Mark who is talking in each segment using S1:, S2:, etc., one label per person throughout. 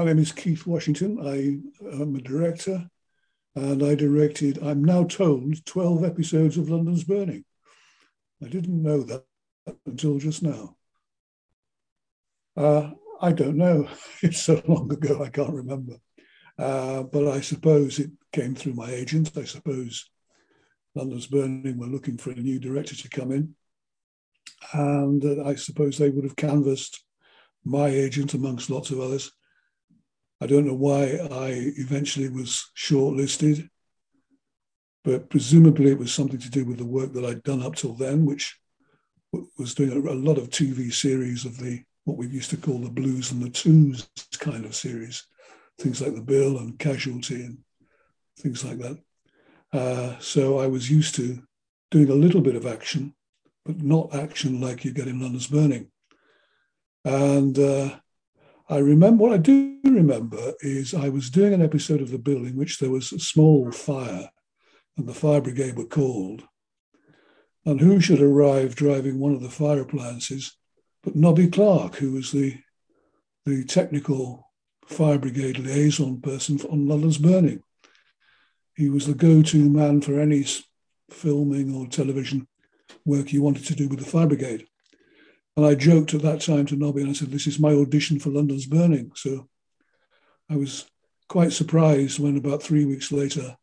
S1: my name is Keith Washington. I am a director and I directed, I'm now told, 12 episodes of London's Burning. I didn't know that until just now. Uh, I don't know. It's so long ago, I can't remember. Uh, but I suppose it came through my agent. I suppose London's Burning were looking for a new director to come in. And uh, I suppose they would have canvassed my agent amongst lots of others. I don't know why I eventually was shortlisted, but presumably it was something to do with the work that I'd done up till then, which was doing a, lot of TV series of the what we used to call the blues and the twos kind of series, things like the Bill and Casualty and things like that. Uh, so I was used to doing a little bit of action, but not action like you get in London's Burning. And uh, I remember what I do remember is I was doing an episode of The Bill in which there was a small fire and the fire brigade were called. And who should arrive driving one of the fire appliances but Nobby Clark, who was the, the technical fire brigade liaison person on London's Burning. He was the go to man for any filming or television work you wanted to do with the fire brigade. And I joked at that time to Nobby and I said, This is my audition for London's Burning. So I was quite surprised when about three weeks later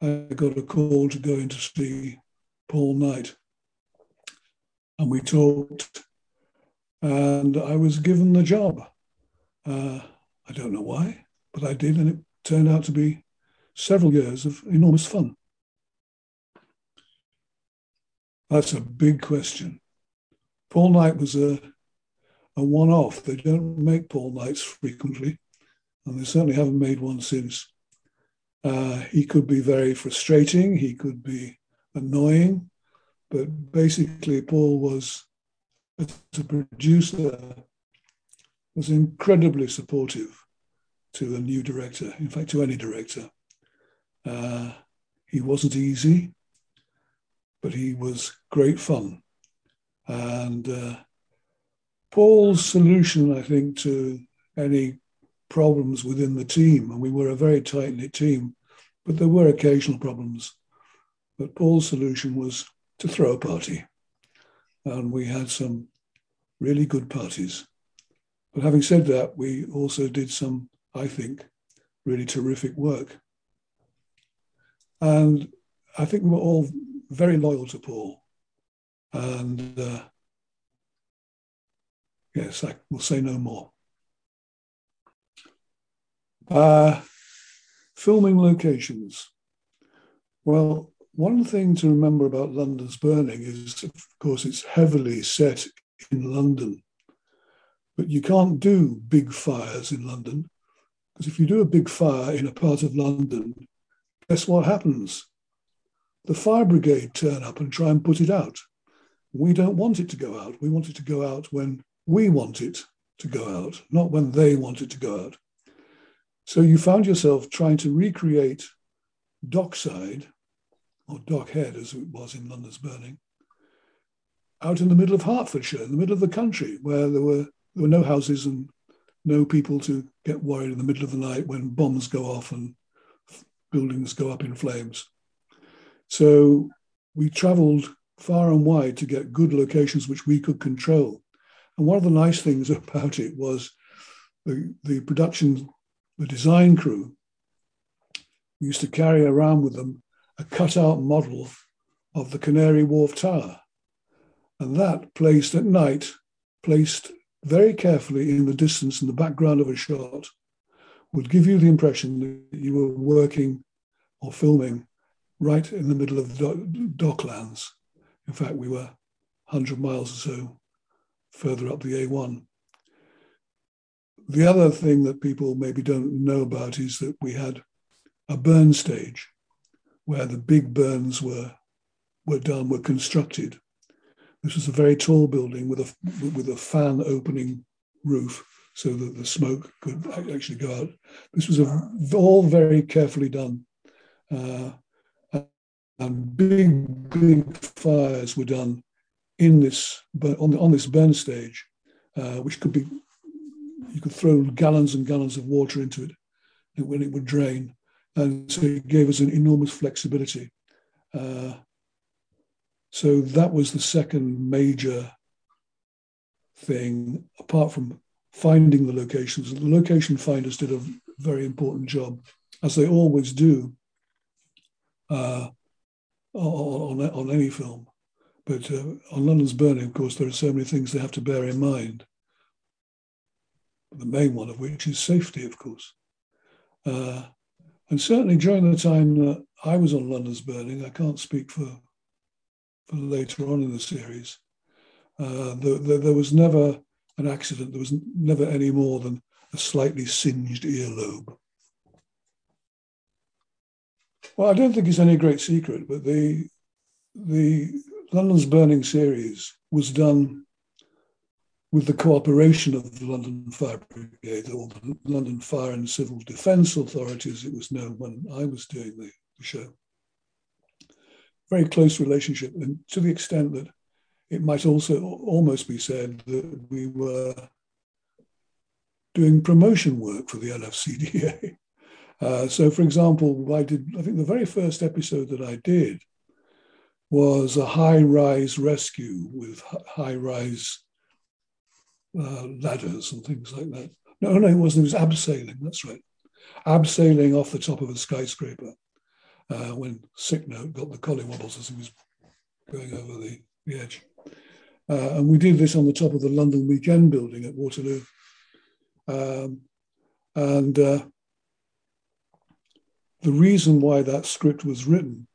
S1: I got a call to go in to see Paul Knight. And we talked, and I was given the job. Uh, I don't know why, but I did, and it turned out to be several years of enormous fun. That's a big question. Paul Knight was a, a one off. They don't make Paul Knights frequently, and they certainly haven't made one since. Uh, he could be very frustrating, he could be annoying, but basically, Paul was, as a producer, was incredibly supportive to a new director, in fact, to any director. Uh, he wasn't easy, but he was great fun. And uh, Paul's solution, I think, to any problems within the team, and we were a very tight knit team, but there were occasional problems. But Paul's solution was to throw a party. And we had some really good parties. But having said that, we also did some, I think, really terrific work. And I think we were all very loyal to Paul. And uh, yes, I will say no more. Uh, filming locations. Well, one thing to remember about London's Burning is, of course, it's heavily set in London. But you can't do big fires in London, because if you do a big fire in a part of London, guess what happens? The fire brigade turn up and try and put it out. We don't want it to go out. We want it to go out when we want it to go out, not when they want it to go out. So you found yourself trying to recreate Dockside, or Dockhead as it was in London's Burning, out in the middle of Hertfordshire, in the middle of the country, where there were there were no houses and no people to get worried in the middle of the night when bombs go off and buildings go up in flames. So we travelled far and wide to get good locations which we could control. And one of the nice things about it was the, the production, the design crew used to carry around with them a cut-out model of the Canary Wharf Tower. And that placed at night, placed very carefully in the distance in the background of a shot, would give you the impression that you were working or filming right in the middle of the docklands. In fact, we were 100 miles or so further up the A1. The other thing that people maybe don't know about is that we had a burn stage where the big burns were, were done, were constructed. This was a very tall building with a, with a fan opening roof so that the smoke could actually go out. This was a, all very carefully done. Uh, and big, big fires were done in this on, on this burn stage, uh, which could be you could throw gallons and gallons of water into it and when it would drain. And so it gave us an enormous flexibility. Uh, so that was the second major thing, apart from finding the locations. The location finders did a very important job, as they always do uh, on, on any film. But uh, on London's Burning, of course, there are so many things they have to bear in mind. The main one of which is safety, of course. Uh, and certainly during the time that I was on London's Burning, I can't speak for, for later on in the series, uh, the, the, there was never an accident. There was never any more than a slightly singed earlobe. Well, I don't think it's any great secret, but the the London's Burning series was done with the cooperation of the London Fire Brigade or the London Fire and Civil Defence authorities. it was known when I was doing the, the show. Very close relationship, and to the extent that it might also almost be said that we were doing promotion work for the LFCDA. Uh, so, for example, I did, I think the very first episode that I did was a high rise rescue with high rise uh, ladders and things like that. No, no, it wasn't, it was abseiling, that's right. Abseiling off the top of a skyscraper uh, when Sick Note got the collywobbles as he was going over the, the edge. Uh, and we did this on the top of the London Weekend building at Waterloo. Um, and uh, the reason why that script was written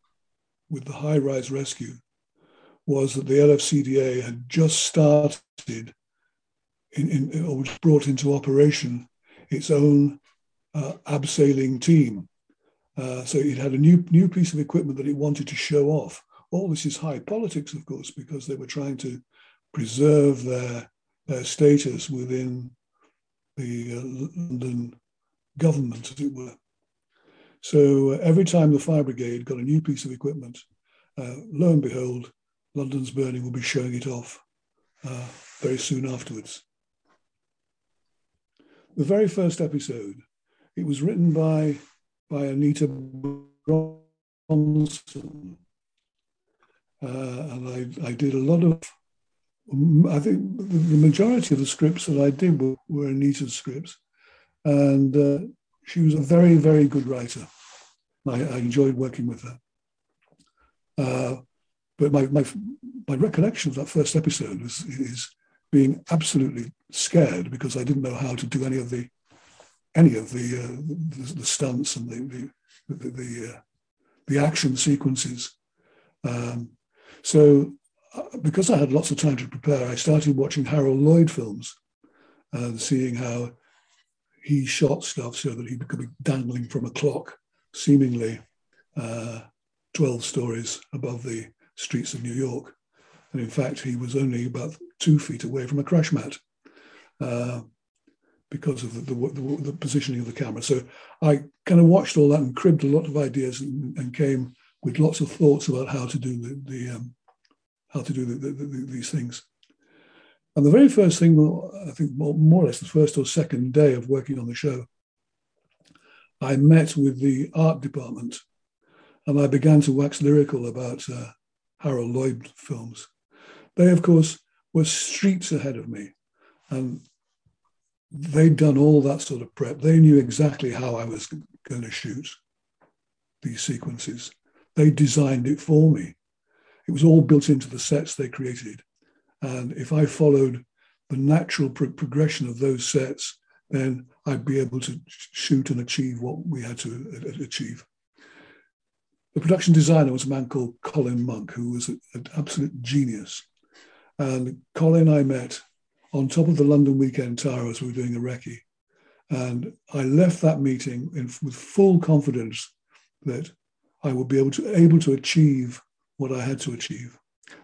S1: with the high rise rescue was that the LFCDA had just started in, in, or brought into operation its own uh, abseiling team. Uh, so it had a new new piece of equipment that it wanted to show off. All this is high politics, of course, because they were trying to preserve their, their status within the uh, London government, as it were. So uh, every time the fire brigade got a new piece of equipment, uh, lo and behold, London's Burning will be showing it off uh, very soon afterwards. The very first episode, it was written by, by Anita Bronson. Uh, and I, I did a lot of I think the majority of the scripts that I did were, were Anita's scripts, and uh, she was a very, very good writer. I, I enjoyed working with her. Uh, but my, my, my recollection of that first episode was, is being absolutely scared because I didn't know how to do any of the any of the uh, the, the, stunts and the the the, the, uh, the action sequences. Um, so because I had lots of time to prepare, I started watching Harold Lloyd films and seeing how he shot stuff so that he could be dangling from a clock, seemingly uh, 12 stories above the streets of New York. And in fact, he was only about two feet away from a crash mat uh, because of the, the, the, positioning of the camera. So I kind of watched all that and cribbed a lot of ideas and, and came with lots of thoughts about how to do the, the um, how to do the, these things. And the very first thing, I think more, more, or less the first or second day of working on the show, I met with the art department and I began to wax lyrical about uh, Harold Lloyd films. They, of course, were streets ahead of me and they'd done all that sort of prep. They knew exactly how I was going to shoot these sequences. They designed it for me. It was all built into the sets they created. And if I followed the natural pro- progression of those sets, then I'd be able to shoot and achieve what we had to uh, uh, achieve. The production designer was a man called Colin Monk, who was an absolute genius. And Colin I met on top of the London Weekend Tower as we were doing a recce. And I left that meeting in, with full confidence that I would be able to able to achieve what I had to achieve.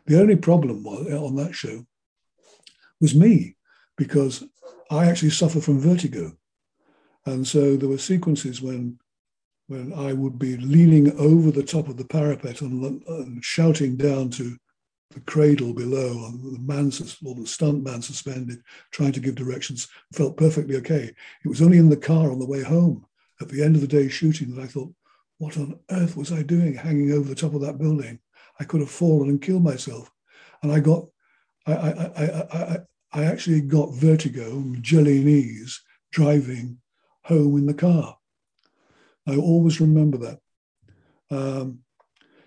S1: The only problem was eh, on that show was me, because I actually suffer from vertigo. And so there were sequences when when I would be leaning over the top of the parapet and, and shouting down to the cradle below and the man or the stunt man suspended, trying to give directions, felt perfectly okay. It was only in the car on the way home at the end of the day shooting that I thought, what on earth was I doing hanging over the top of that building? I could have fallen and killed myself. And I got, I, I, I, I, I actually got vertigo, jelly knees, driving home in the car. I always remember that. Um,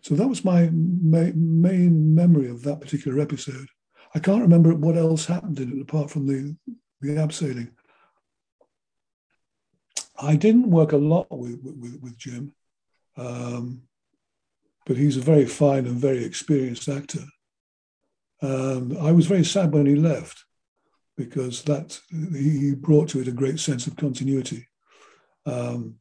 S1: so that was my ma- main memory of that particular episode. I can't remember what else happened in it apart from the, the abseiling. I didn't work a lot with, with, with Jim, um, but he's a very fine and very experienced actor. And I was very sad when he left because that he brought to it a great sense of continuity. Um,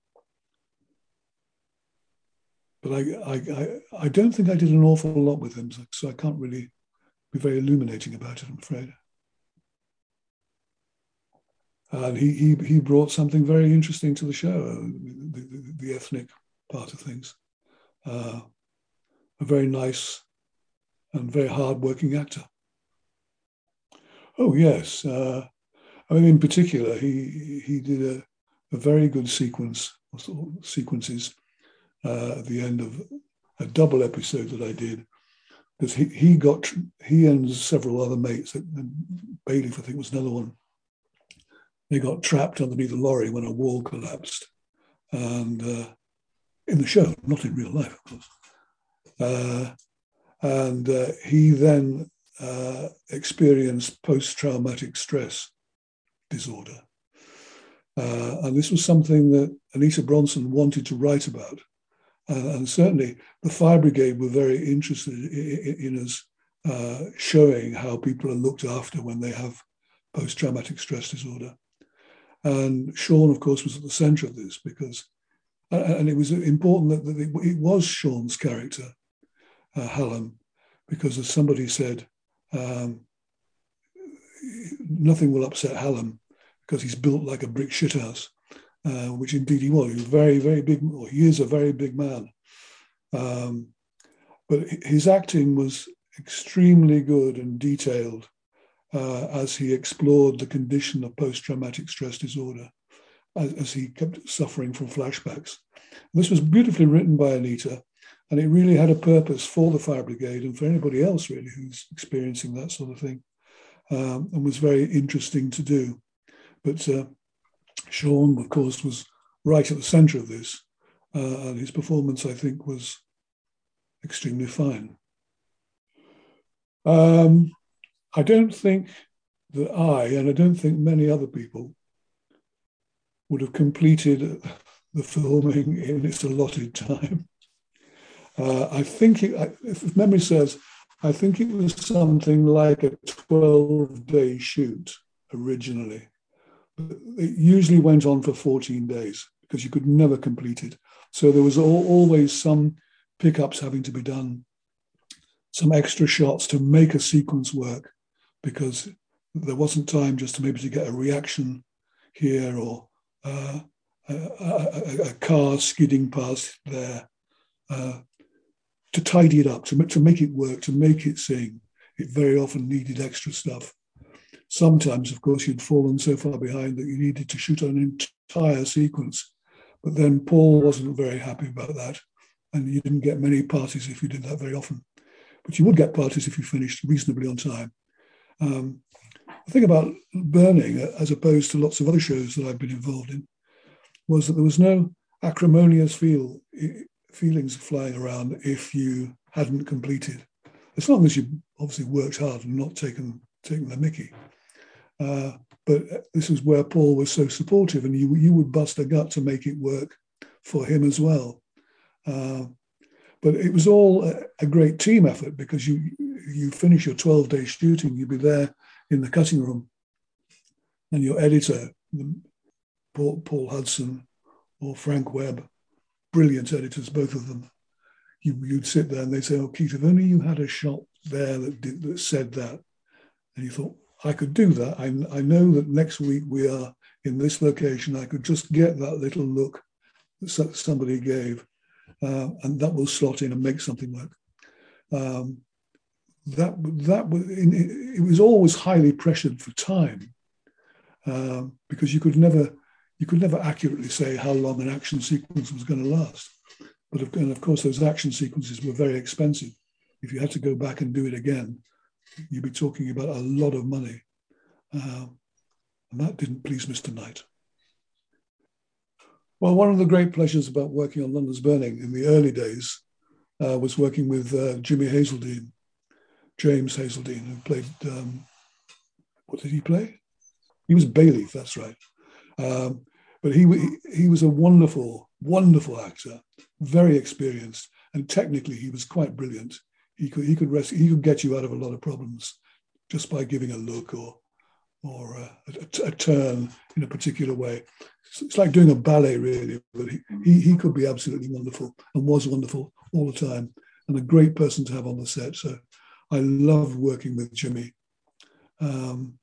S1: but I, I, I, I, don't think I did an awful lot with him, so I can't really be very illuminating about it, I'm afraid. And he, he, he brought something very interesting to the show, the, the, the ethnic part of things. Uh, a very nice and very hard-working actor. Oh yes, uh, I mean in particular, he he did a, a very good sequence or sequences uh, at the end of a double episode that I did. Because he, he got he and several other mates, Bailey I think was another one. They got trapped underneath a lorry when a wall collapsed, and uh, in the show, not in real life, of course. Uh, and uh, he then uh, experienced post-traumatic stress disorder. And this was something that Anita Bronson wanted to write about. And certainly the fire brigade were very interested in, us showing how people are looked after when they have post-traumatic stress disorder. And Sean, of course, was at the center of this because, and it was important that it was Sean's character, uh, Hallam, because as somebody said, um, nothing will upset Hallam because he's built like a brick shithouse, uh, which indeed he was. He was very, very big. or he is a very big man. Um, but his acting was extremely good and detailed uh, as he explored the condition of post-traumatic stress disorder, as, he kept suffering from flashbacks. This was beautifully written by Anita, and it really had a purpose for the fire brigade and for anybody else really who's experiencing that sort of thing, um, and was very interesting to do. But uh, Sean, of course, was right at the centre of this, uh, and his performance, I think, was extremely fine. Um, I don't think that I, and I don't think many other people, would have completed the filming in its allotted time. Uh, I think, it, if memory serves, I think it was something like a 12 day shoot originally. It usually went on for 14 days because you could never complete it. So there was always some pickups having to be done, some extra shots to make a sequence work because there wasn't time just to maybe to get a reaction here or uh, a, a, a, car skidding past there. Uh, to tidy it up, to, to make it work, to make it sing. It very often needed extra stuff. Sometimes, of course, you'd fallen so far behind that you needed to shoot an entire sequence. But then Paul wasn't very happy about that. And you didn't get many parties if you did that very often. But you would get parties if you finished reasonably on time. Um, the thing about Burning, as opposed to lots of other shows that I've been involved in, was that there was no acrimonious feel feelings flying around if you hadn't completed, as long as you obviously worked hard and not taken taken the Mickey. Uh, but this is where Paul was so supportive, and you you would bust a gut to make it work for him as well. Uh, but it was all a, a, great team effort because you you finish your 12 day shooting, you'd be there in the cutting room, and your editor, Paul, Paul Hudson or Frank Webb, brilliant editors, both of them. You, would sit there and they'd say, "Oh, Keith, if only you had a shot there that did, that said that," and you thought, "I could do that. I, I know that next week we are in this location. I could just get that little look that somebody gave, uh, and that will slot in and make something work." Um, that that it was always highly pressured for time um, because you could never you could never accurately say how long an action sequence was going to last. But of, and of course, those action sequences were very expensive. If you had to go back and do it again, you'd be talking about a lot of money. Um, and that didn't please Mr. Knight. Well, one of the great pleasures about working on London's Burning in the early days uh, was working with uh, Jimmy Hazeldine, James Hazeldine, who played, um, what did he play? He was Bayleaf, that's right. Um, but he, he was a wonderful, wonderful actor, very experienced, and technically he was quite brilliant. He could, he could, rescue, he could get you out of a lot of problems just by giving a look or or a, a, a, turn in a particular way. It's like doing a ballet, really. But he, he, he could be absolutely wonderful and was wonderful all the time, and a great person to have on the set. So I love working with Jimmy. Um,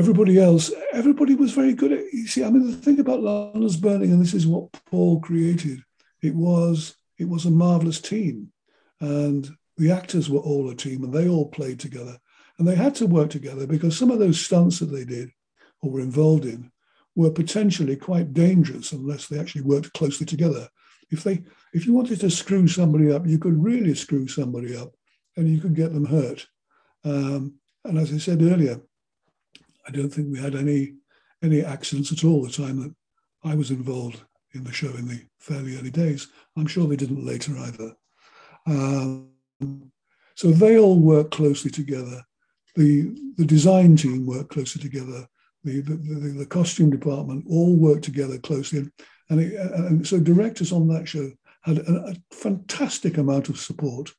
S1: everybody else, everybody was very good at. You see, I mean, the thing about London's Burning, and this is what Paul created. It was it was a marvelous team, and the actors were all a team, and they all played together. And they had to work together because some of those stunts that they did or were involved in were potentially quite dangerous unless they actually worked closely together. If they, if you wanted to screw somebody up, you could really screw somebody up, and you could get them hurt. Um, and as I said earlier, I don't think we had any any accidents at all the time that I was involved in the show in the fairly early days. I'm sure they didn't later either. Um, so they all work closely together the, the design team worked closely together, the, the, the, the costume department all worked together closely. And, it, and so directors on that show had a, a fantastic amount of support.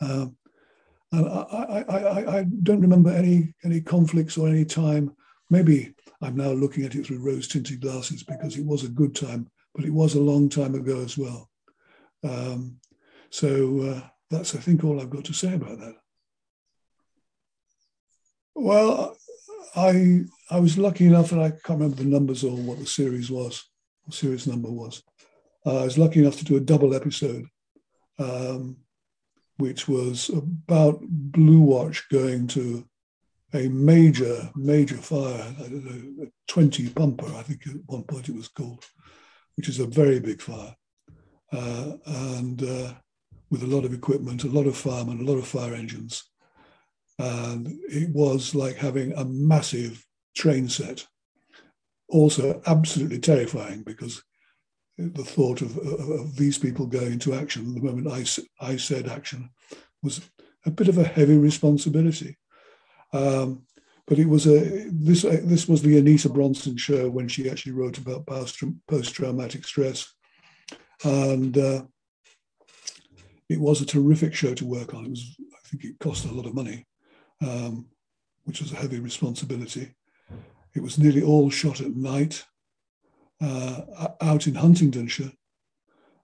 S1: Um, and I, I, I, don't remember any, any conflicts or any time. Maybe I'm now looking at it through rose tinted glasses because it was a good time, but it was a long time ago as well. Um, so uh, that's, I think, all I've got to say about that. Well, I I was lucky enough, and I can't remember the numbers or what the series was, series number was. Uh, I was lucky enough to do a double episode, um, which was about Blue Watch going to a major, major fire, I don't know, a 20 pumper, I think at one point it was called, which is a very big fire. Uh, and uh, with a lot of equipment, a lot of firemen, a lot of fire engines. And it was like having a massive train set. Also, absolutely terrifying because the thought of, of, of these people going into action, the moment I, I said action, was a bit of a heavy responsibility. Um, but it was a this this was the Anita Bronson show when she actually wrote about post traumatic stress, and uh, it was a terrific show to work on. It was I think it cost a lot of money, um, which was a heavy responsibility. It was nearly all shot at night uh, out in Huntingdonshire.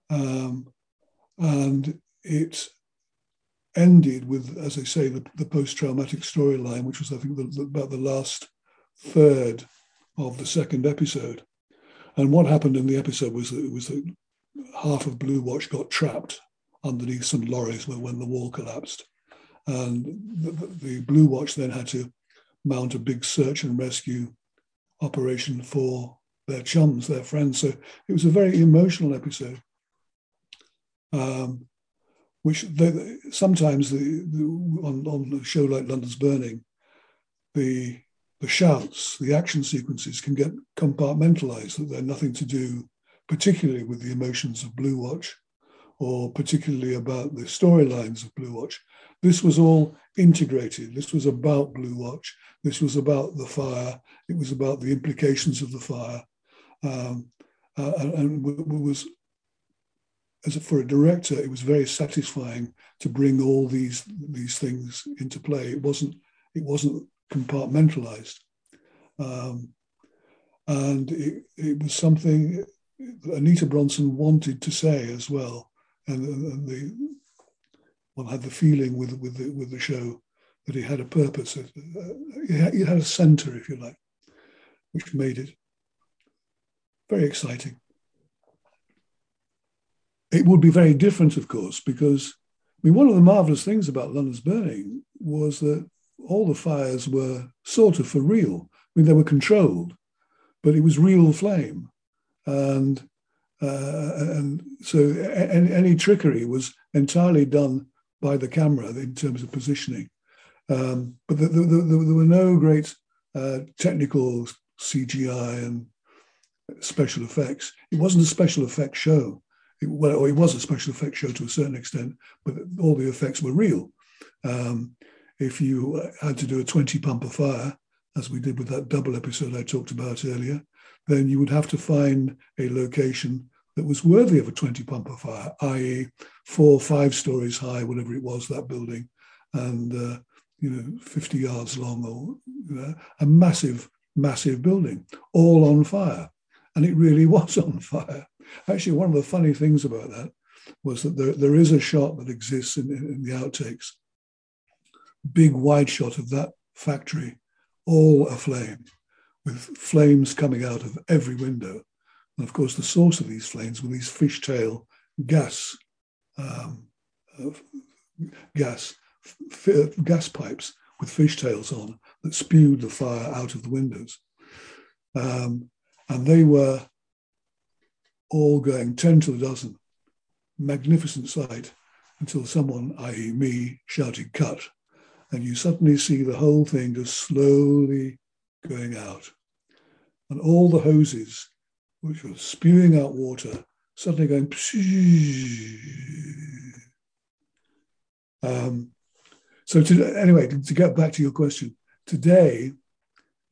S1: Um, and it ended with, as I say, the, the post traumatic storyline, which was, I think, the, the, about the last third of the second episode. And what happened in the episode was that was that half of Blue Watch got trapped underneath some lorries when the wall collapsed. And the, the Blue Watch then had to mount a big search and rescue operation for their chums, their friends. So it was a very emotional episode, um, which they, sometimes the, the, on, on a show like London's Burning, the the shouts, the action sequences can get compartmentalized, that they're nothing to do particularly with the emotions of Blue Watch or particularly about the storylines of Blue Watch. This was all integrated. This was about Blue Watch. This was about the fire. It was about the implications of the fire. Um, uh, and, it was, as a, for a director, it was very satisfying to bring all these these things into play. It wasn't it wasn't compartmentalized, um, and it, it was something Anita Bronson wanted to say as well, and, and the one had the feeling with with the, with the show that he had a purpose. It uh, had a centre, if you like, which made it very exciting. It would be very different, of course, because I mean, one of the marvelous things about London's Burning was that all the fires were sort of for real. I mean, they were controlled, but it was real flame, and uh, and so any, any, trickery was entirely done by the camera in terms of positioning. Um, but the, the, the, there were no great uh, technical CGI and special effects. It wasn't a special effects show. It, well, it was a special effects show to a certain extent, but all the effects were real. Um, if you had to do a 20 pump of fire, as we did with that double episode I talked about earlier, then you would have to find a location that was worthy of a 20 pump of fire, i.e., four, five stories high, whatever it was, that building, and uh, you know, 50 yards long, or you know, a massive, massive building, all on fire. And it really was on fire. Actually, one of the funny things about that was that there, there is a shot that exists in, in the outtakes, big wide shot of that factory, all aflame, with flames coming out of every window. And of course, the source of these flames were these fishtail gas, um, uh, gas, f- gas pipes with fishtails on that spewed the fire out of the windows. Um, and they were all going 10 to the dozen. Magnificent sight until someone, i.e., me, shouted cut. And you suddenly see the whole thing just slowly going out. And all the hoses, which were spewing out water, suddenly going. Um, so, to, anyway, to, to get back to your question, today,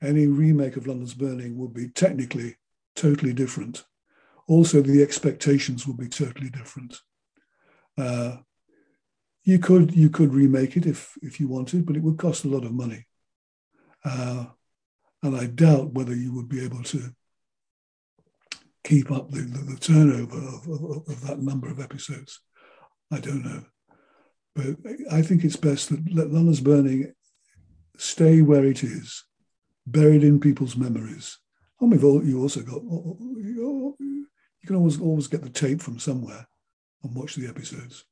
S1: any remake of London's Burning would be technically totally different also the expectations would be totally different. Uh, you could you could remake it if if you wanted, but it would cost a lot of money, uh, and I doubt whether you would be able to keep up the, the, the turnover of, of, of, that number of episodes. I don't know, but I think it's best that let London's Burning stay where it is, buried in people's memories. And we've all you also got you can always always get the tape from somewhere and watch the episodes.